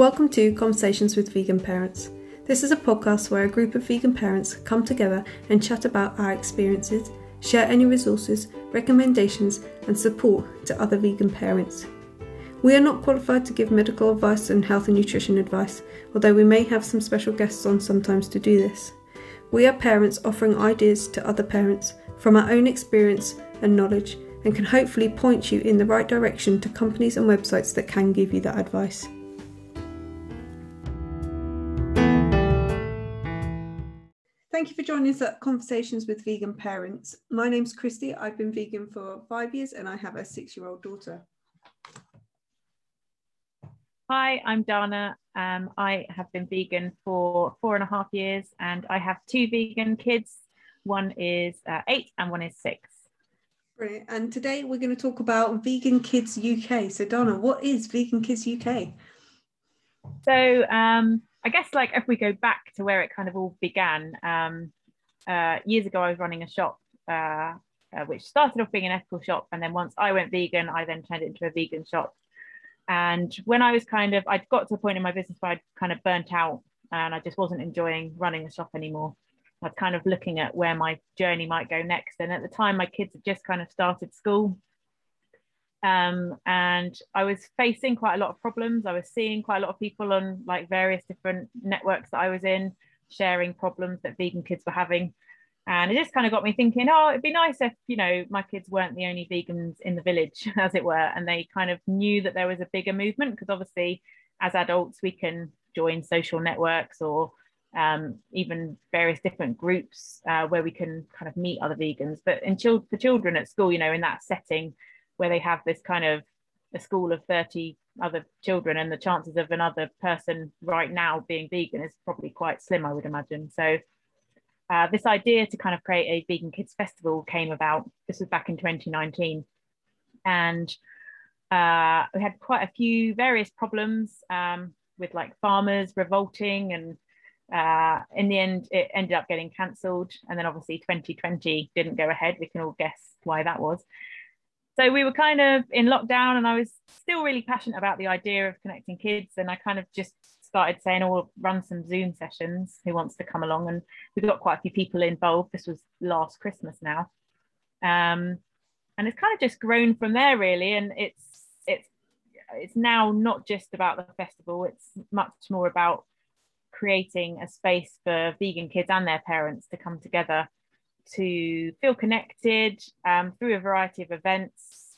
Welcome to Conversations with Vegan Parents. This is a podcast where a group of vegan parents come together and chat about our experiences, share any resources, recommendations, and support to other vegan parents. We are not qualified to give medical advice and health and nutrition advice, although we may have some special guests on sometimes to do this. We are parents offering ideas to other parents from our own experience and knowledge and can hopefully point you in the right direction to companies and websites that can give you that advice. Thank you for joining us at Conversations with Vegan Parents. My name's Christy. I've been vegan for five years and I have a six year old daughter. Hi, I'm Dana. Um, I have been vegan for four and a half years and I have two vegan kids. One is uh, eight and one is six. Brilliant. And today we're going to talk about Vegan Kids UK. So, Donna, what is Vegan Kids UK? So, um, I guess like if we go back to where it kind of all began, um, uh, years ago I was running a shop uh, uh, which started off being an ethical shop, and then once I went vegan, I then turned it into a vegan shop. And when I was kind of, I'd got to a point in my business where I'd kind of burnt out, and I just wasn't enjoying running a shop anymore. I was kind of looking at where my journey might go next. And at the time, my kids had just kind of started school. Um, and I was facing quite a lot of problems. I was seeing quite a lot of people on like various different networks that I was in sharing problems that vegan kids were having. And it just kind of got me thinking, oh, it'd be nice if, you know, my kids weren't the only vegans in the village, as it were. And they kind of knew that there was a bigger movement because obviously, as adults, we can join social networks or um, even various different groups uh, where we can kind of meet other vegans. But in chil- for children at school, you know, in that setting where they have this kind of a school of 30 other children and the chances of another person right now being vegan is probably quite slim, I would imagine. So uh, this idea to kind of create a vegan kids festival came about. This was back in 2019. And uh, we had quite a few various problems um, with like farmers revolting and uh, in the end, it ended up getting cancelled. And then obviously 2020 didn't go ahead. We can all guess why that was. So we were kind of in lockdown, and I was still really passionate about the idea of connecting kids. And I kind of just started saying, oh, we'll run some Zoom sessions. Who wants to come along? And we got quite a few people involved. This was last Christmas now. Um, and it's kind of just grown from there, really. And it's, it's, it's now not just about the festival, it's much more about creating a space for vegan kids and their parents to come together to feel connected um, through a variety of events.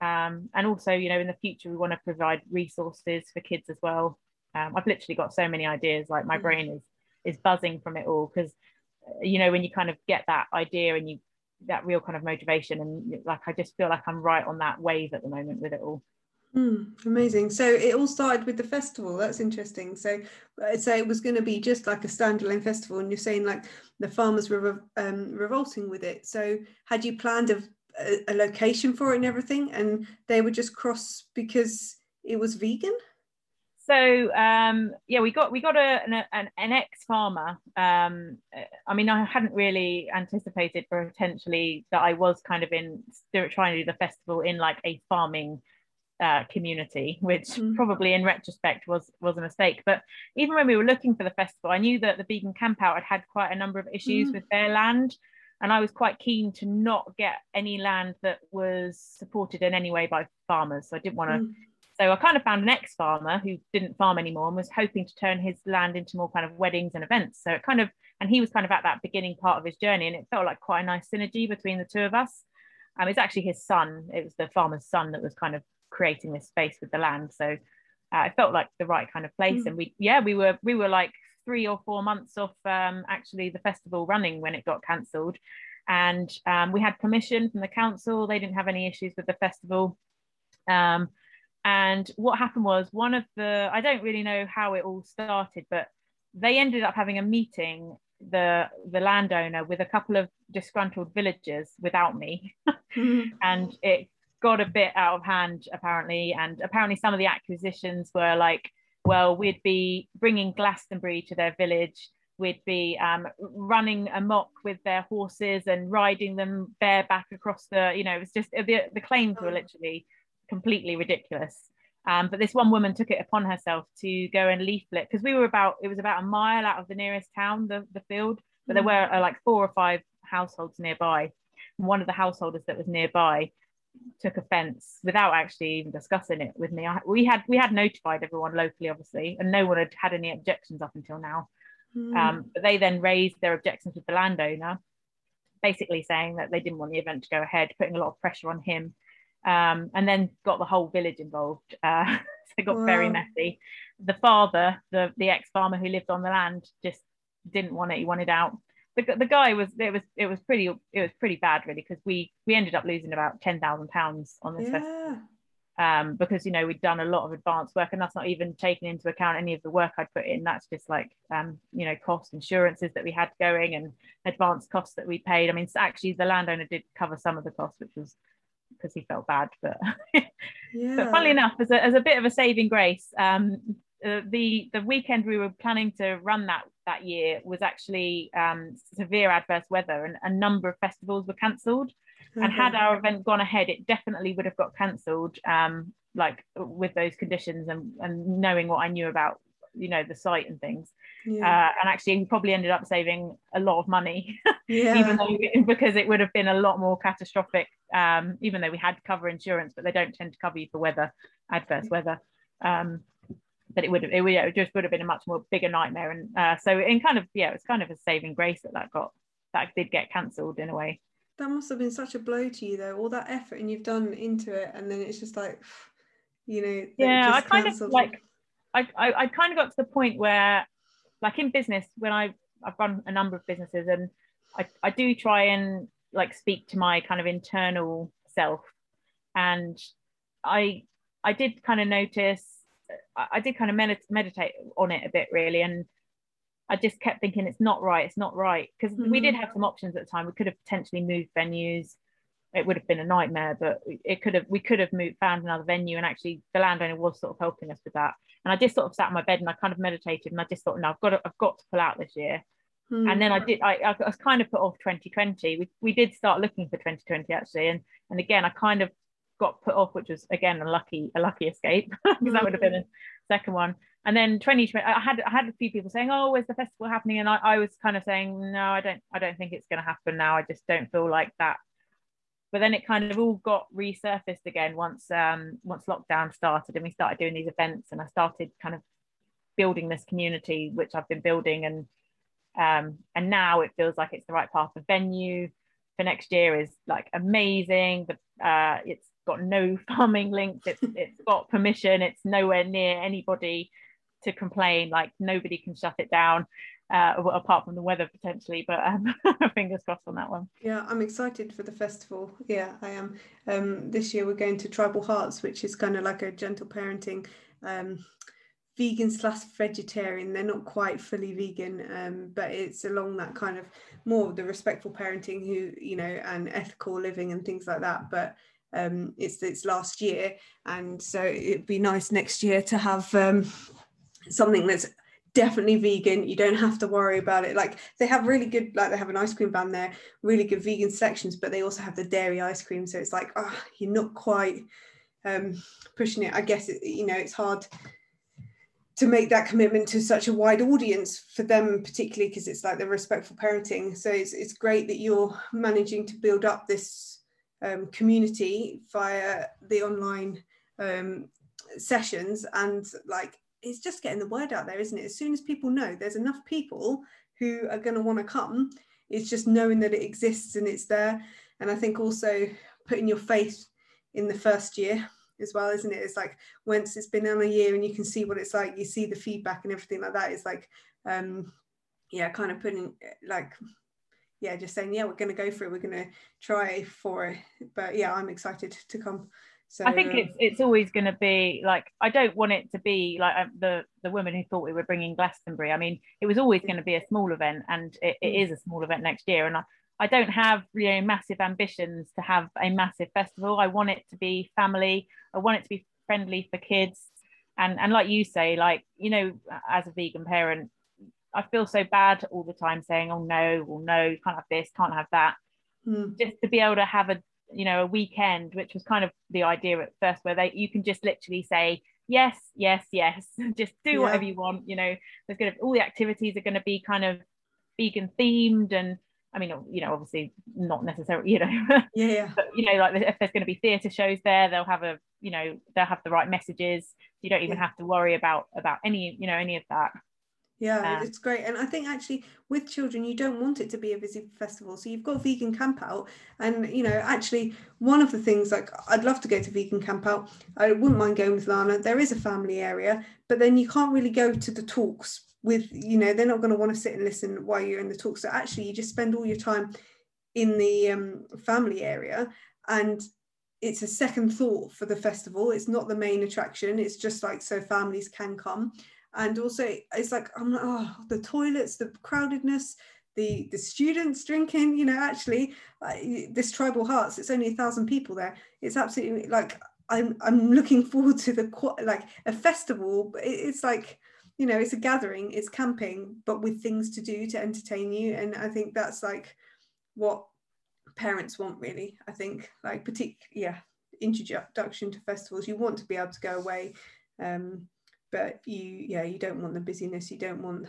Um, and also, you know, in the future, we want to provide resources for kids as well. Um, I've literally got so many ideas, like my mm. brain is is buzzing from it all because, you know, when you kind of get that idea and you that real kind of motivation and like I just feel like I'm right on that wave at the moment with it all. Mm, amazing. So it all started with the festival. That's interesting. So, uh, so it was going to be just like a standalone festival, and you're saying like the farmers were um, revolting with it. So, had you planned a, a, location for it and everything, and they were just cross because it was vegan? So um, yeah, we got we got a, an, an, an ex farmer. Um, I mean, I hadn't really anticipated potentially that I was kind of in trying to do the festival in like a farming uh, community, which mm. probably in retrospect was was a mistake. But even when we were looking for the festival, I knew that the vegan campout had had quite a number of issues mm. with their land, and I was quite keen to not get any land that was supported in any way by farmers. So I didn't want to. Mm. So I kind of found an ex-farmer who didn't farm anymore and was hoping to turn his land into more kind of weddings and events. So it kind of, and he was kind of at that beginning part of his journey, and it felt like quite a nice synergy between the two of us. Um, it's actually his son. It was the farmer's son that was kind of creating this space with the land. So uh, it felt like the right kind of place. Mm. And we, yeah, we were we were like three or four months off um, actually the festival running when it got cancelled, and um, we had permission from the council. They didn't have any issues with the festival. Um, and what happened was one of the I don't really know how it all started, but they ended up having a meeting the the landowner with a couple of disgruntled villagers without me mm-hmm. and it got a bit out of hand apparently. And apparently some of the acquisitions were like well we'd be bringing glastonbury to their village. We'd be um, running amok with their horses and riding them bareback across the you know it was just the, the claims were literally completely ridiculous. Um, but this one woman took it upon herself to go and leaflet because we were about it was about a mile out of the nearest town, the, the field, but there Mm. were uh, like four or five households nearby. And one of the householders that was nearby took offence without actually even discussing it with me. I, we had we had notified everyone locally, obviously, and no one had had any objections up until now. Mm. Um, but they then raised their objections with the landowner, basically saying that they didn't want the event to go ahead, putting a lot of pressure on him, um, and then got the whole village involved. Uh, so it got very messy. The father, the the ex farmer who lived on the land, just didn't want it. He wanted out. The, the guy was it was it was pretty it was pretty bad really because we we ended up losing about ten thousand pounds on this festival yeah. um, because you know we'd done a lot of advanced work and that's not even taking into account any of the work I'd put in that's just like um, you know cost insurances that we had going and advanced costs that we paid I mean actually the landowner did cover some of the costs which was because he felt bad but Yeah. but funnily enough as a, as a bit of a saving grace um, uh, the the weekend we were planning to run that that year was actually um, severe adverse weather and a number of festivals were cancelled. And had our event gone ahead it definitely would have got cancelled um like with those conditions and and knowing what i knew about you know the site and things. Yeah. uh, and actually we probably ended up saving a lot of money yeah. even though because it would have been a lot more catastrophic um even though we had cover insurance but they don't tend to cover you for weather adverse weather. Um but it would have it, would, yeah, it just would have been a much more bigger nightmare. And uh, so in kind of yeah it was kind of a saving grace that that got that did get cancelled in a way. That must have been such a blow to you though all that effort and you've done into it and then it's just like you know yeah i kind cancelled. of like I, I i kind of got to the point where like in business when i i've run a number of businesses and i i do try and like speak to my kind of internal self. And i i did kind of notice i, did kind of med- meditate on it a bit really and I just kept thinking it's not right, it's not right. Because we did have some options at the time. We could have potentially moved venues. It would have been a nightmare, but it could have we could have moved found another venue and actually the landowner was sort of helping us with that. And I just sort of sat in my bed and I kind of meditated and I just thought, no, I've got to I've got to pull out this year. Hmm. And then I did I, I was kind of put off 2020. We we did start looking for 2020 actually. And and again I kind of got put off, which was again a lucky a lucky escape because that would have been a second one. And then 2020 i had i had a few people saying oh where's the festival happening? And i, I was kind of saying no i don't i don't think it's going to happen now. I just don't feel like that. But then it kind of all got resurfaced again once um once lockdown started and we started doing these events and i started kind of building this community which i've been building. And um and now it feels like it's the right path the venue. For next year is like amazing the uh it's got no farming links it's it's got permission it's nowhere near anybody to complain like nobody can shut it down uh, apart from the weather potentially but um, fingers crossed on that one. Yeah i'm excited for the festival. Yeah i am. Um, this year we're going to tribal hearts which is kind of like a gentle parenting um, vegan slash vegetarian. They're not quite fully vegan um, but it's along that kind of more the respectful parenting who you know and ethical living and things like that. But um, it's it's last year. And so it'd be nice next year to have um, something that's definitely vegan. You don't have to worry about it. Like they have really good like they have an ice cream van there really good vegan selections but they also have the dairy ice cream. So it's like oh you're not quite um pushing it. I guess it, you know it's hard to make that commitment to such a wide audience for them particularly because it's like the respectful parenting. So it's, it's great that you're managing to build up this um, community via the online um, sessions. And like it's just getting the word out there isn't it? As soon as people know there's enough people who are going to want to come it's just knowing that it exists and it's there. And i think also putting your faith in the first year as well isn't it? It's like once it's been on a year and you can see what it's like you see the feedback and everything like that it's like um yeah kind of putting like yeah just saying yeah we're going to go for it we're going to try for it but yeah i'm excited to come so I think um, it's it's always going to be like I don't want it to be like um, the the woman who thought we were bringing Glastonbury. I mean, it was always going to be a small event, and it, it Mm. a small event next year. And I, I don't have you know massive ambitions to have a massive festival. I want it to be family. I want it to be friendly for kids, and and like you say, like you know, as a vegan parent, I feel so bad all the time saying, oh no, well no, you can't have this, can't have that. mm, Just to be able to have a you know a weekend which was kind of the idea at first where they you can just literally say yes yes yes just do yeah. whatever you want you know there's gonna all the activities are going to be kind of vegan themed and I mean, you know, obviously not necessarily, you know, yeah, yeah. but you know, like if there's going to be theatre shows there, they'll have a, you know, they'll have the right messages. You don't even yeah. have to worry about about any, you know, any of that. Yeah, um, it's great. And I think actually with children, you don't want it to be a busy festival. So you've got vegan camp out. And, you know, actually, one of the things like I'd love to go to vegan camp out. I wouldn't mind going with Lana. There is a family area, but then you can't really go to the talks with, you know, they're not going to want to sit and listen while you're in the talk. So actually, you just spend all your time in the um, family area and it's a second thought for the festival. It's not the main attraction. It's just like so families can come and also it's like I'm like oh the toilets the crowdedness the the students drinking you know actually uh, this tribal hearts it's only a thousand people there. It's absolutely like I'm I'm looking forward to the like a festival it's like you know it's a gathering it's camping but with things to do to entertain you. And I think that's like what parents want really I think. Like particular yeah introduction to festivals. You want to be able to go away um, but you yeah you don't want the busyness you don't want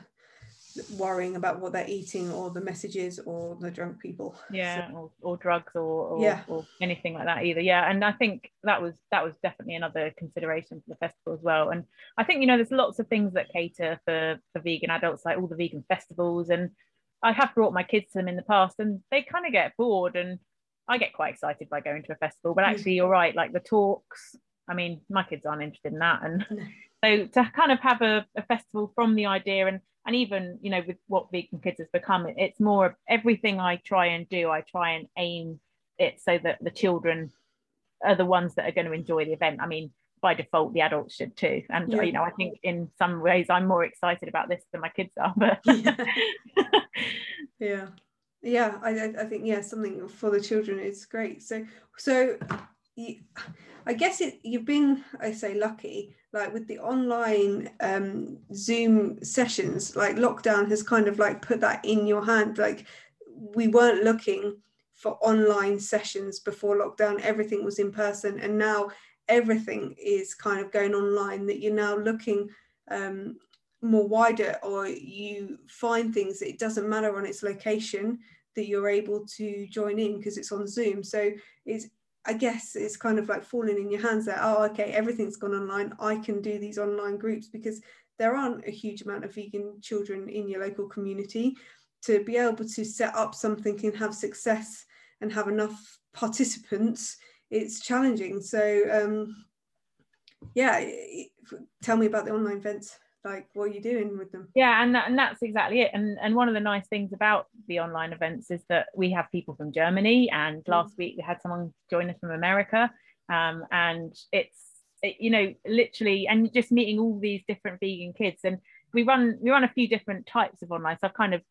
worrying about what they're eating or the messages or the drunk people. Yeah so, or, or drugs or, or, yeah. or anything like that either. Yeah and i think that was that was definitely another consideration for the festival as well. And i think you know there's lots of things that cater for for vegan adults like all the vegan festivals. And i have brought my kids to them in the past and they kind of get bored and i get quite excited by going to a festival. But mm. actually you're right like the talks i mean my kids aren't interested in that. And so to kind of have a, a festival from the idea and and even you know with what vegan kids has become it's more of everything i try and do i try and aim it so that the children are the ones that are going to enjoy the event. I mean by default the adults should too. And yeah. you know i think in some ways i'm more excited about this than my kids are but yeah. yeah. Yeah I, I think yeah something for the children is great. So so I guess it you've been I say lucky like with the online um, Zoom sessions like lockdown has kind of like put that in your hand like we weren't looking for online sessions before lockdown. Everything was in person and now everything is kind of going online that you're now looking um, more wider or you find things that it doesn't matter on its location that you're able to join in because it's on Zoom. So it's I guess it's kind of like falling in your hands that, oh, okay, everything's gone online. I can do these online groups because there aren't a huge amount of vegan children in your local community. To be able to set up something and have success and have enough participants, it's challenging. So, um, yeah, tell me about the online events like what are you doing with them? Yeah and, that, and that's exactly it. And and one of the nice things about the online events is that we have people from germany and mm. last week we had someone join us from america. Um, and it's it, you know literally and just meeting all these different vegan kids. And we run we run a few different types of online. So i've kind of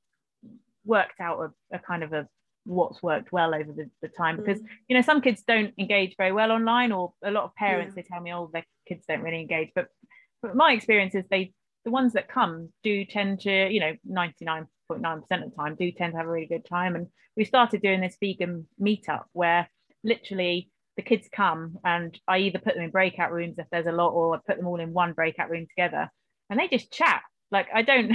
worked out a, a kind of a what's worked well over the, the time. Because mm. you know some kids don't engage very well online or a lot of parents yeah. they tell me oh their kids don't really engage. But but my experience is they the ones that come do tend to, you know, 99.9% of the time do tend to have a really good time. And we started doing this vegan meetup where literally the kids come and I either put them in breakout rooms if there's a lot, or I put them all in one breakout room together and they just chat. Like I don't,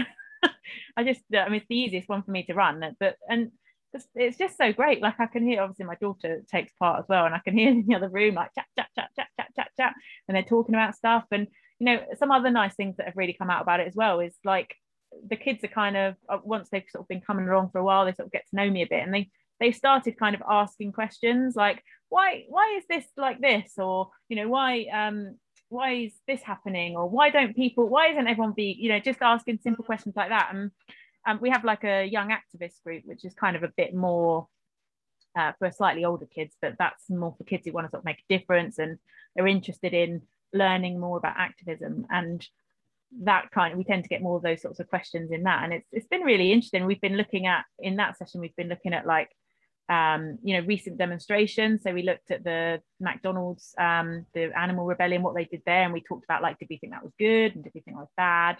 I just, I mean, it's the easiest one for me to run. But, and it's, it's just so great. Like I can hear, obviously, my daughter takes part as well, and I can hear in the other room like chat, chat, chat, chat, chat, chat, chat, and they're talking about stuff. And you know some other nice things that have really come out about it as well is like the kids are kind of uh, once they've sort of been coming along for a while they sort of get to know me a bit and they they started kind of asking questions like why why is this like this? or you know why um why is this happening? or why don't people why isn't everyone be you know just asking simple questions like that? and um, we have like a young activist group which is kind of a bit more uh, for slightly older kids but that's more for kids who want to sort of make a difference and are interested in learning more about activism and that kind we tend to get more of those sorts of questions in that. And it's it's been really interesting. We've been looking at in that session we've been looking at like um, you know recent demonstrations. So we looked at the mcdonald's um, the animal rebellion what they did there. And we talked about like did we think that was good and did we think that was bad?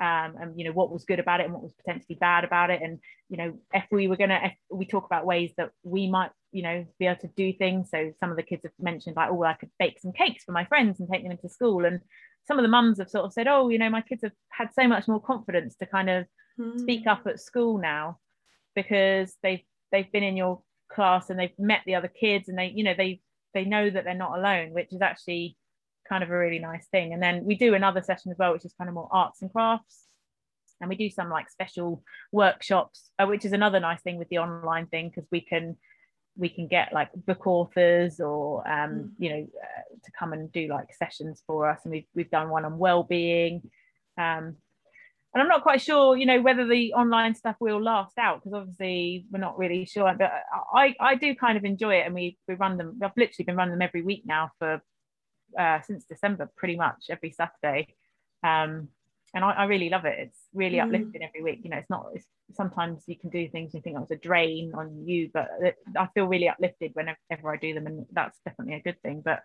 Um, and you know what was good about it and what was potentially bad about it. And you know if we were to we talk about ways that we might you know be able to do things so some of the kids have mentioned like oh i could bake some cakes for my friends and take them into school and some of the mums have sort of said, oh, you know, my kids have had so much more confidence to kind of mm. speak up at school now because they've they've been in your class and they've met the other kids and they, you know, they they know that they're not alone, which is actually kind of a really nice thing. And then we do another session as well, which is kind of more arts and crafts. And we do some like special workshops, uh, which is another nice thing with the online thing because we can we can get like book authors or um, mm. you know uh, to come and do like sessions for us and we've, we've done one on well-being um, and i'm not quite sure you know whether the online stuff will last out because obviously we're not really sure but i i do kind of enjoy it and we we run them i've literally been running them every week now for uh, since december pretty much every saturday um, and I, I, really love it. It's really mm. uplifting every week. You know, it's not. It's, sometimes you can do things and you think oh, it's a drain on you, but it, I feel really uplifted whenever I do them, and that's definitely a good thing. But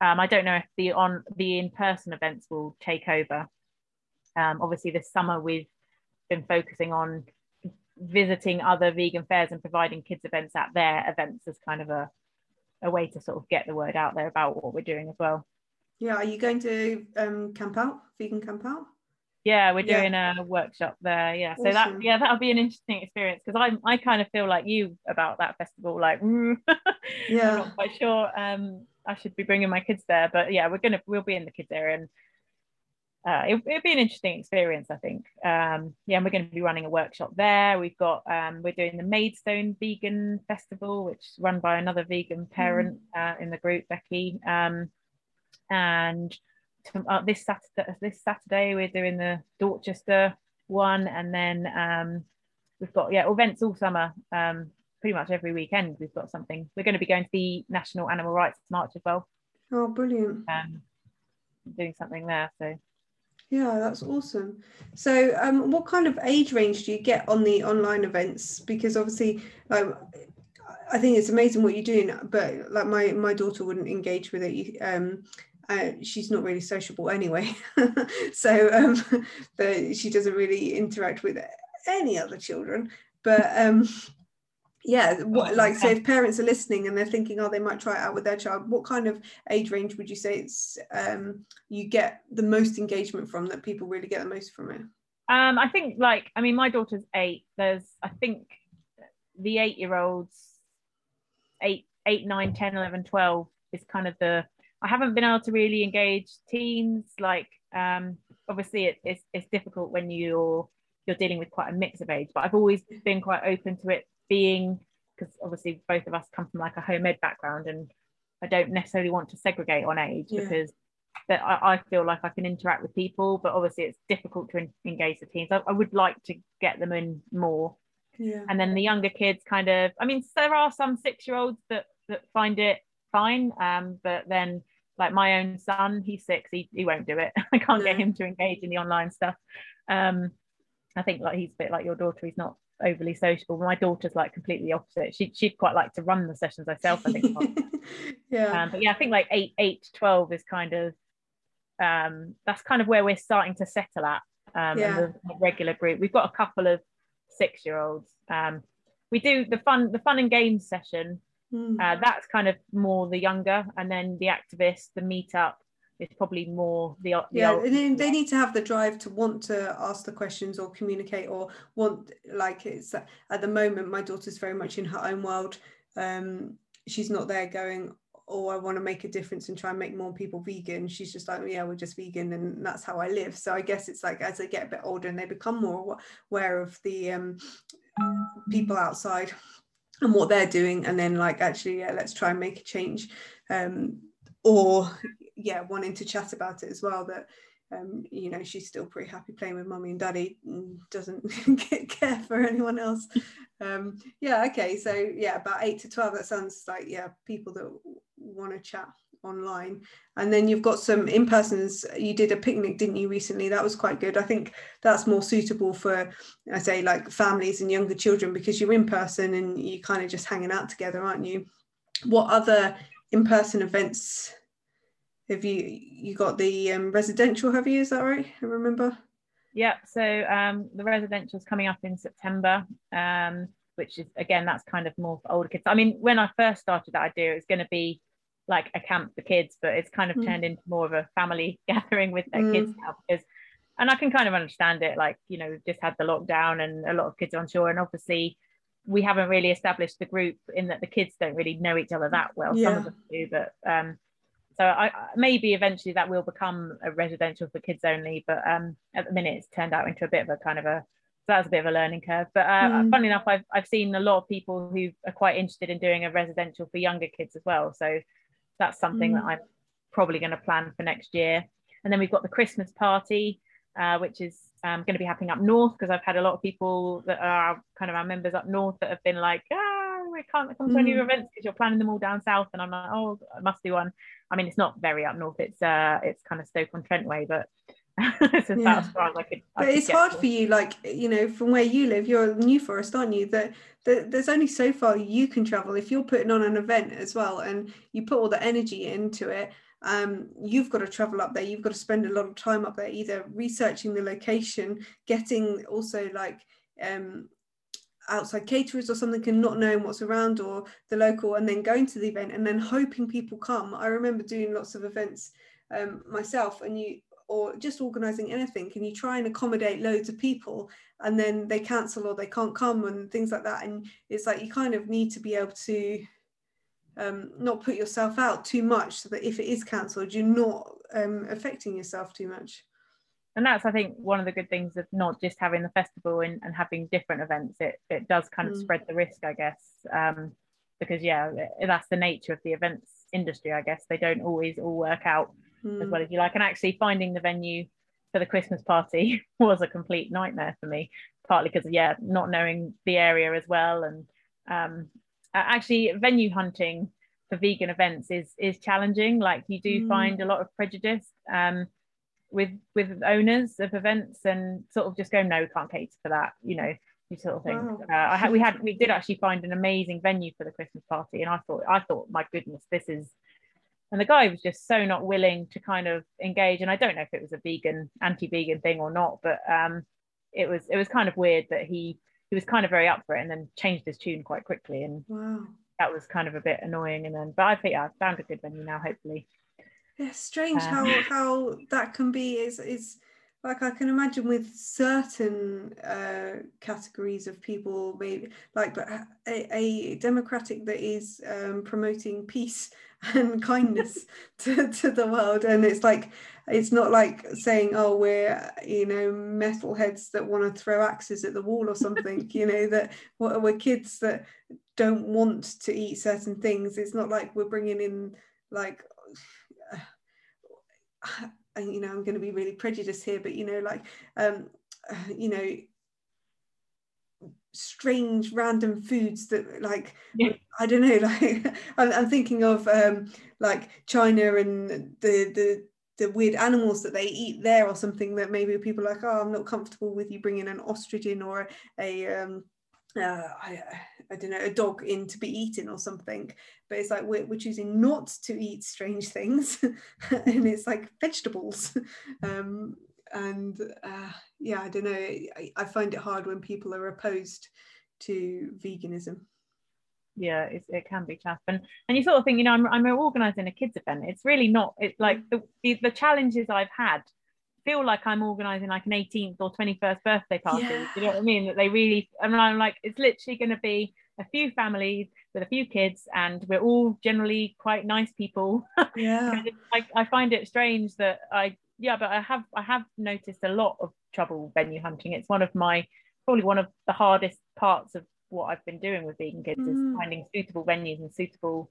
um, I don't know if the on the in person events will take over. Um, obviously, this summer we've been focusing on visiting other vegan fairs and providing kids events at their events as kind of a a way to sort of get the word out there about what we're doing as well. Yeah, are you going to um, camp out, vegan camp out? Yeah, we're doing yeah. a workshop there. Yeah, so that yeah, that'll be an interesting experience because I I kind of feel like you about that festival. Like, yeah, I'm not quite sure. Um, I should be bringing my kids there, but yeah, we're gonna we'll be in the kids area and. Uh, it, will be an interesting experience, I think. Um, yeah, and we're going to be running a workshop there. We've got um, we're doing the Maidstone Vegan Festival, which is run by another vegan parent mm. uh, in the group, Becky. Um, and uh, this Saturday, this Saturday we're doing the Dorchester one, and then um, we've got yeah events all summer. Um, pretty much every weekend we've got something. We're going to be going to the National Animal Rights March as well. Oh, brilliant! Um, doing something there, so. Yeah, that's awesome. So, um, what kind of age range do you get on the online events? Because obviously, like, I think it's amazing what you're doing, but like my my daughter wouldn't engage with it. Um, uh, she's not really sociable anyway. So um, she doesn't really interact with any other children. But um, yeah what, like so if parents are listening and they're thinking oh they might try it out with their child. What kind of age range would you say it's um, you get the most engagement from that people really get the most from it? Um, i think like i mean my daughter's eight. There's i think the eight year olds eight eight nine 10 11 12 is kind of the I haven't been able to really engage teens. Like, um, obviously, it, it's it's difficult when you're you're dealing with quite a mix of age. But I've always been quite open to it being because obviously both of us come from like a home ed background, and I don't necessarily want to segregate on age yeah. because that I, I, feel like I can interact with people, but obviously it's difficult to in, engage the teens. I, I, would like to get them in more. Yeah. And then the younger kids kind of, I mean, there are some six year olds that that find it fine, um, but then like my own son he's six he, he won't do it. I can't get him to engage in the online stuff. Um i think like he's a bit like your daughter he's not overly sociable. My daughter's like completely opposite. She, she'd quite like to run the sessions herself i think. Yeah. Um, but yeah i think like 8 8 12 is kind of um that's kind of where we're starting to settle at um yeah. the, the regular group. We've got a couple of six year olds um we do the fun the fun and games session Mm. Uh, that's kind of more the younger, and then the activists, the meetup is probably more the, the yeah. Old, they, they need to have the drive to want to ask the questions or communicate or want like it's at the moment. My daughter's very much in her own world. Um, she's not there going, oh, I want to make a difference and try and make more people vegan. She's just like, yeah, we're just vegan and that's how I live. So I guess it's like as they get a bit older and they become more aware of the um, people outside and what they're doing and then like actually yeah let's try and make a change um, or yeah wanting to chat about it as well that um, you know she's still pretty happy playing with mummy and daddy and doesn't care for anyone else. Um, yeah okay so yeah about 8 to 12 that sounds like yeah people that want to chat online. And then you've got some in-persons. You did a picnic didn't you recently? That was quite good. I think that's more suitable for i say like families and younger children because you're in person and you're kind of just hanging out together aren't you? What other in-person events have you you got the um, residential have you? Is that right? I remember. Yeah so um the residential is coming up in september um which is again that's kind of more for older kids. I mean when i first started that idea it was going to be like a camp for kids, but it's kind of mm. turned into more of a family gathering with their mm. kids now because and I can kind of understand it. Like, you know, we've just had the lockdown and a lot of kids are shore. And obviously we haven't really established the group in that the kids don't really know each other that well. Yeah. Some of them do, but um so I maybe eventually that will become a residential for kids only. But um at the minute it's turned out into a bit of a kind of a so that's a bit of a learning curve. But uh, mm. funny enough, I've I've seen a lot of people who are quite interested in doing a residential for younger kids as well. So that's something mm. that I'm probably going to plan for next year. And then we've got the Christmas party, uh, which is um, going to be happening up north because I've had a lot of people that are kind of our members up north that have been like, ah, we can't come to any mm. events because you're planning them all down south. And I'm like, oh, I must do one. I mean, it's not very up north. It's uh, it's kind of Stoke on Trent way, but yeah. as far as I could. I but could it's hard to. for you, like you know, from where you live, you're New Forest, aren't you? That, that there's only so far you can travel. If you're putting on an event as well, and you put all the energy into it, um, you've got to travel up there. You've got to spend a lot of time up there, either researching the location, getting also like um, outside caterers or something and not knowing what's around or the local and then going to the event and then hoping people come i remember doing lots of events um, myself and you or just organizing anything can you try and accommodate loads of people? And then they cancel or they can't come and things like that. And it's like you kind of need to be able to um, not put yourself out too much so that if it is cancelled you're not um, affecting yourself too much. And that's i think one of the good things of not just having the festival and, and having different events. It, it does kind of mm. spread the risk i guess um, because yeah that's the nature of the events industry i guess. They don't always all work out mm. as well as you like. And actually, finding the venue for the Christmas party was a complete nightmare for me, partly because yeah, not knowing the area as well, and um, actually venue hunting for vegan events is is challenging. Like you do mm. find a lot of prejudice um, with with owners of events, and sort of just go, no, we can't cater for that, you know. You sort of thing. Wow. Uh, I had, we had, we did actually find an amazing venue for the Christmas party, and I thought, I thought, my goodness, this is and the guy was just so not willing to kind of engage. And i don't know if it was a vegan anti-vegan thing or not but um it was it was kind of weird that he he was kind of very up for it and then changed his tune quite quickly. And wow. that was kind of a bit annoying. And then but i think yeah, i found a good venue now hopefully. Yeah strange um, how how that can be is is like I can imagine with certain uh, categories of people, maybe like but a, a democratic that is um, promoting peace and kindness to, to the world. And it's like it's not like saying oh we're you know metalheads that want to throw axes at the wall or something you know that we're kids that don't want to eat certain things. It's not like we're bringing in like you know i'm going to be really prejudiced here but you know like um you know strange random foods that like yeah. I don't know like I'm, I'm, thinking of um like China and the the the weird animals that they eat there or something that maybe people are like oh I'm not comfortable with you bringing an ostrich in or a, a um uh, I, I don't know a dog in to be eaten or something but it's like we're, we're choosing not to eat strange things and it's like vegetables um and uh, yeah i don't know I, I, find it hard when people are opposed to veganism. Yeah it can be tough and and you sort of think you know i'm, I'm organizing a kids event. It's really not it's like the, the, the challenges i've had feel like i'm organizing like an 18th or 21st birthday party yeah. you know what i mean? That they really and i'm like it's literally going to be a few families with a few kids and we're all generally quite nice people. Yeah. I, I find it strange that i yeah, but I have I have noticed a lot of trouble venue hunting. It's one of my probably one of the hardest parts of what I've been doing with vegan kids mm. is finding suitable venues and suitable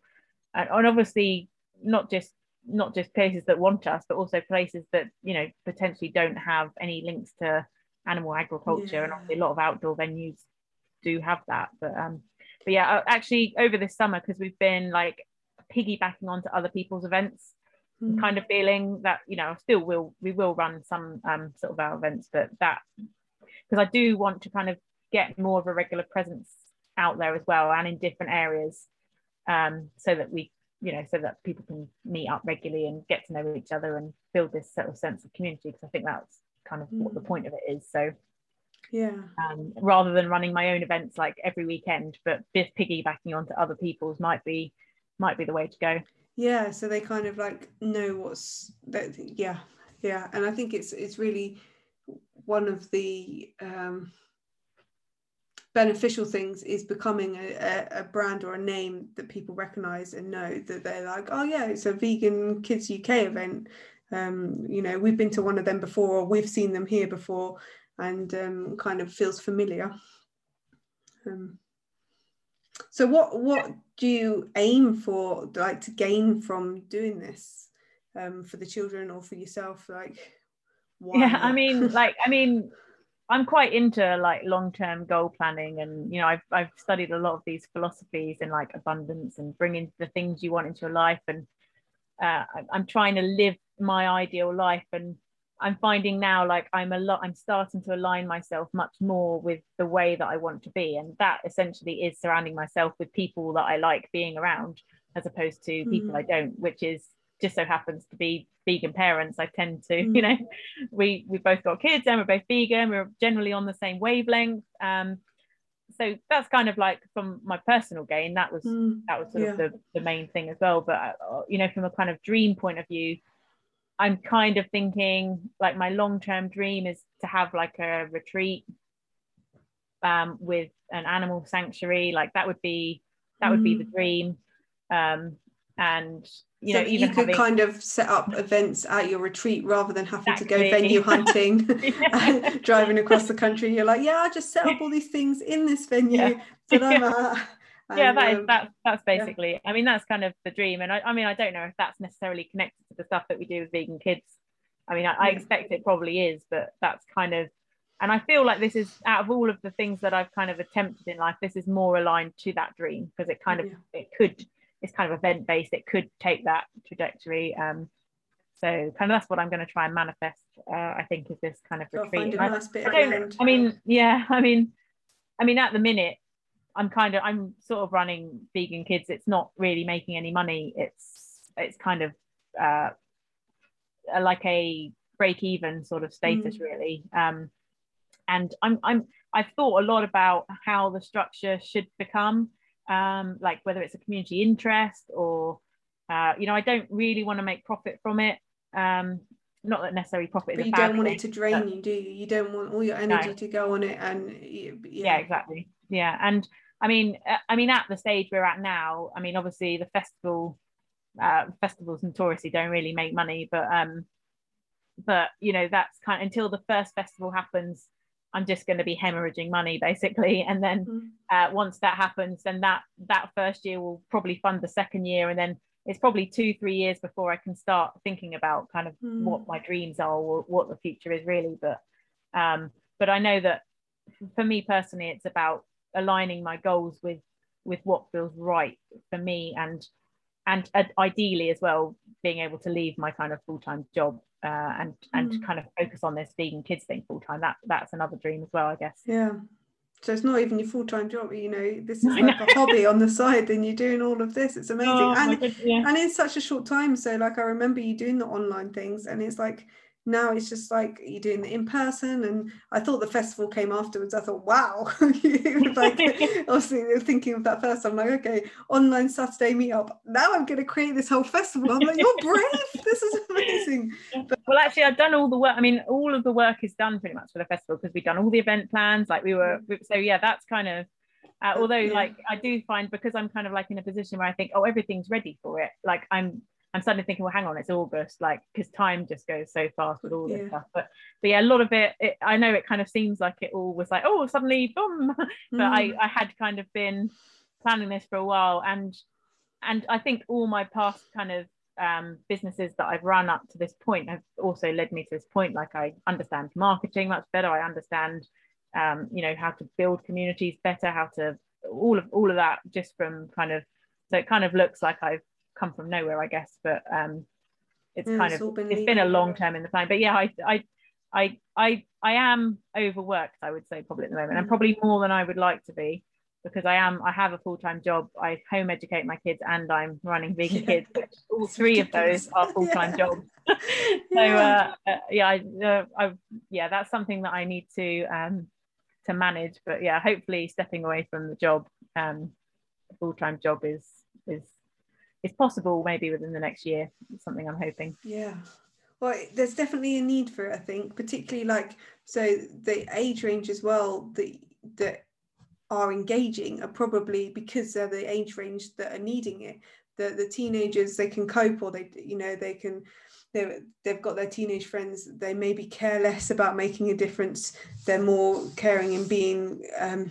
and, and obviously not just not just places that want us, but also places that you know potentially don't have any links to animal agriculture, yeah. and obviously a lot of outdoor venues do have that. But um, but yeah, uh, actually over this summer because we've been like piggybacking onto other people's events mm. kind of feeling that you know still will we will run some um, sort of our events but that because I do want to kind of get more of a regular presence out there as well and in different areas um, so that we you know so that people can meet up regularly and get to know each other and build this sort of sense of community because I think that's kind of mm. what the mm. point of it is so yeah um, rather than running my own events like every weekend but just piggybacking onto other people's might be might be the way to go yeah so they kind of like know what's that yeah yeah and i think it's it's really one of the um beneficial things is becoming a, a, brand or a name that people recognize and know that they're like oh yeah it's a vegan kids uk event. Um, you know we've been to one of them before or we've seen them here before and um, kind of feels familiar. Um, so what what do you aim for like to gain from doing this um, for the children or for yourself like why? yeah i mean like i mean I'm quite into like long-term goal planning, and you know, I've I've studied a lot of these philosophies and like abundance and bringing the things you want into your life, and uh, I'm trying to live my ideal life, and I'm finding now like I'm a lot. I'm starting to align myself much more with the way that I want to be, and that essentially is surrounding myself with people that I like being around, as opposed to people mm. I don't, which is just so happens to be vegan parents i tend to mm. you know we we both got kids and we're both vegan we're generally on the same wavelength um so that's kind of like from my personal gain that was mm. that was sort yeah. of the, the main thing as well but uh, you know from a kind of dream point of view i'm kind of thinking like my long-term dream is to have like a retreat um with an animal sanctuary like that would be that would be the mm. dream um and you so know you could having... kind of set up events at your retreat rather than having exactly. to go venue hunting and driving across the country you're like yeah i just set up all these things in this venue yeah. that i'm at yeah that is um, that, that's basically yeah. i mean that's kind of the dream and I, I mean i don't know if that's necessarily connected to the stuff that we do with vegan kids i mean i, I expect it probably is but that's kind of and i feel like this is out of all of the things that i've kind of attempted in life this is more aligned to that dream because it kind of yeah. it could it's kind of event based it could take that trajectory um, so kind of that's what i'm going to try and manifest uh, i think is this kind of retreat I, I, I mean yeah i mean i mean at the minute i'm kind of i'm sort of running vegan kids. It's not really making any money. It's it's kind of uh, like a break even sort of status mm. really. Um, and i'm i'm i've thought a lot about how the structure should become um, like whether it's a community interest or uh, you know I don't really want to make profit from it. Um, not that necessarily profit but you don't want thing, it to drain you do you you don't want all your energy no. to go on it and yeah. yeah exactly yeah and I mean uh, I mean at the stage we're at now I mean obviously the festival uh, festivals notoriously don't really make money but um but you know that's kind of, until the first festival happens I'm just going to be hemorrhaging money basically. And then mm. uh, once that happens, then that that first year will probably fund the second year, and then it's probably two three years before I can start thinking about kind of mm. what my dreams are or what the future is really. But um, but I know that for me personally, it's about aligning my goals with with what feels right for me and and uh, ideally as well being able to leave my kind of full-time job uh, and and mm. kind of focus on this vegan kids thing full time. That that's another dream as well, I guess. Yeah. So it's not even your full time job, you know. This is like a hobby on the side, and you're doing all of this. It's amazing, oh, and yeah. and in such a short time. So like I remember you doing the online things, and it's like now it's just like you're doing it in person and i thought the festival came afterwards. I thought wow. Like obviously thinking of that first. I'm like okay online saturday meetup. Now i'm going to create this whole festival. I'm like you're brave. This is amazing. But, well actually i've done all the work. I mean all of the work is done pretty much for the festival because we've done all the event plans. Like we were so yeah that's kind of uh, although yeah. like i do find because i'm kind of like in a position where i think oh everything's ready for it like i'm I'm suddenly thinking, well, hang on, it's August, like because time just goes so fast with all this yeah. stuff. But but yeah, a lot of it, it, I know it kind of seems like it all was like, oh, suddenly boom. but mm. I I had kind of been planning this for a while, and and I think all my past kind of um, businesses that I've run up to this point have also led me to this point. Like I understand marketing much better. I understand, um, you know, how to build communities better, how to all of all of that just from kind of. So it kind of looks like I've come from nowhere, I guess. But um, it's yeah, kind it's of been it's been a long term in the plan. But yeah, I I I I I am overworked. I would say probably at the moment, and mm. probably more than I would like to be because I am I have a full time job. I home educate my kids and I'm running vegan yeah. kids. all three of those are full time yeah. jobs. so yeah, uh, uh, yeah, I, uh, I, yeah, that's something that I need to um, to manage. But yeah, hopefully stepping away from the job, um, full time job is is it's possible maybe within the next year. It's something I'm hoping. Yeah. Well, there's definitely a need for it, I think, particularly like so the age range as well that that are engaging are probably because they're the age range that are needing it. The the teenagers they can cope or they you know they can they they've got their teenage friends they maybe care less about making a difference they're more caring and being um,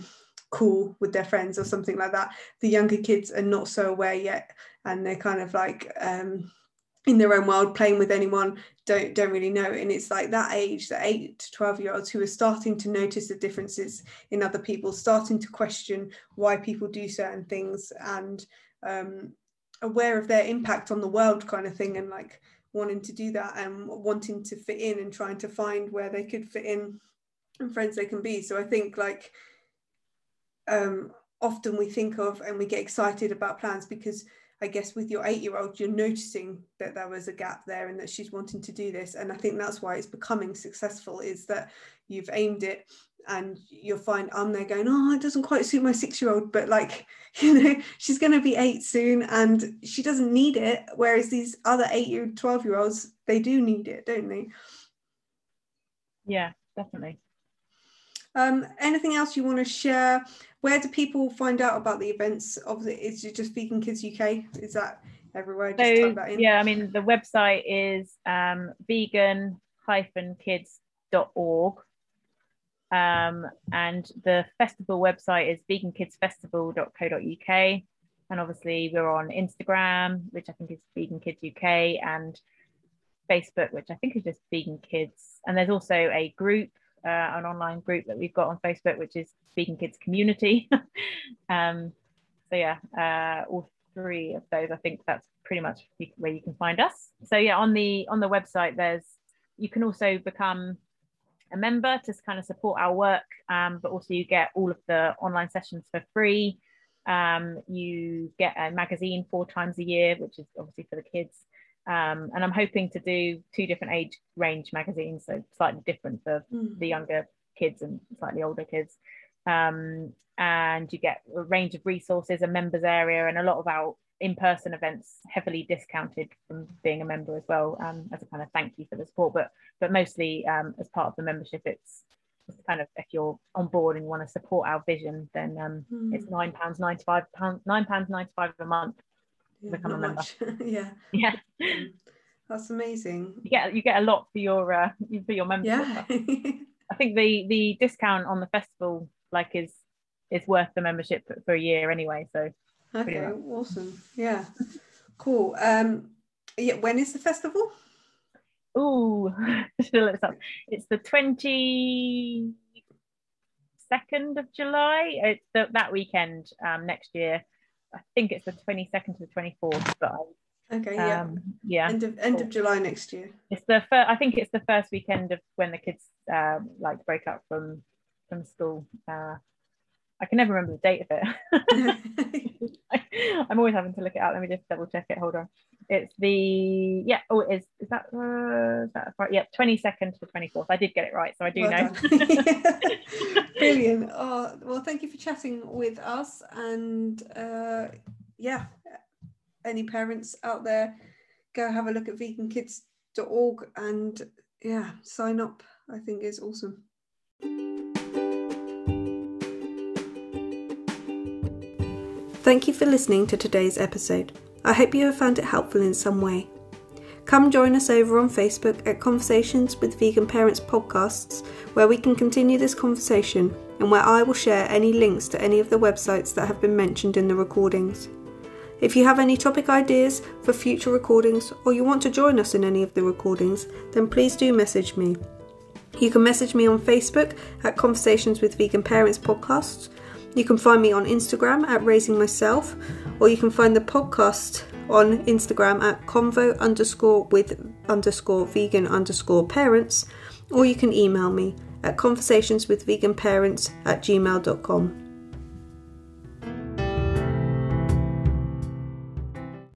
cool with their friends or something like that. The younger kids are not so aware yet and they're kind of like um, in their own world playing with anyone don't don't really know. And it's like that age the 8 to 12 year olds who are starting to notice the differences in other people starting to question why people do certain things and um, aware of their impact on the world kind of thing and like wanting to do that and wanting to fit in and trying to find where they could fit in and friends they can be. So i think like um, often we think of and we get excited about plans because I guess with your eight year old, you're noticing that there was a gap there and that she's wanting to do this. And I think that's why it's becoming successful is that you've aimed it and you'll find I'm there going, oh, it doesn't quite suit my six year old, but like, you know, she's going to be eight soon and she doesn't need it. Whereas these other eight year, 12 year olds, they do need it, don't they? Yeah, definitely. Um, anything else you want to share? Where do people find out about the events? Obviously, is it just Vegan Kids UK? Is that everywhere? Just so, Yeah, I mean, the website is um, vegan-kids.org. Um, and the festival website is vegankidsfestival.co.uk. And obviously, we're on Instagram, which I think is Vegan Kids UK, and Facebook, which I think is just Vegan Kids. And there's also a group uh, an online group that we've got on Facebook, which is Vegan Kids Community. um, so yeah, uh, all three of those, I think that's pretty much where you can find us. So yeah, on the on the website, there's you can also become a member to kind of support our work, um, but also you get all of the online sessions for free. Um, you get a magazine four times a year, which is obviously for the kids. Um, and I'm hoping to do two different age range magazines, so slightly different for mm. the younger kids and slightly older kids. Um, and you get a range of resources, a members area, and a lot of our in-person events heavily discounted from being a member as well, um, as a kind of thank you for the support. But but mostly um, as part of the membership, it's kind of if you're on board and you want to support our vision, then um, mm. it's nine pounds ninety five pounds nine pounds ninety five a month yeah, become a member. yeah. Yeah. That's amazing. You get you get a lot for your uh, for your membership. Yeah. I think the the discount on the festival like is is worth the membership for a year anyway. So okay, awesome. Yeah, cool. Um, yeah, when is the festival? Oh, it's the twenty second of July. It's the, that weekend um, next year. I think it's the 22nd to the 24th, but I, okay, yeah, um, yeah, end of end of July next year. It's the first. I think it's the first weekend of when the kids um, like break up from from school. Uh, I can never remember the date of it. I'm always having to look it out. Let me just double check it. Hold on. It's the yeah. Oh, it is is that uh, is that right? Yeah, 22nd to 24th. I did get it right, so I do well know. Brilliant. Oh, well, thank you for chatting with us. And uh, yeah, any parents out there, go have a look at vegankids.org and yeah, sign up. I think is awesome. Thank you for listening to today's episode. I hope you have found it helpful in some way. Come join us over on Facebook at Conversations with Vegan Parents podcasts, where we can continue this conversation and where I will share any links to any of the websites that have been mentioned in the recordings. If you have any topic ideas for future recordings or you want to join us in any of the recordings, then please do message me. You can message me on Facebook at Conversations with Vegan Parents podcasts you can find me on Instagram at Raising Myself, or you can find the podcast on Instagram at convo underscore with underscore vegan underscore parents, or you can email me at conversationswithveganparents at gmail.com.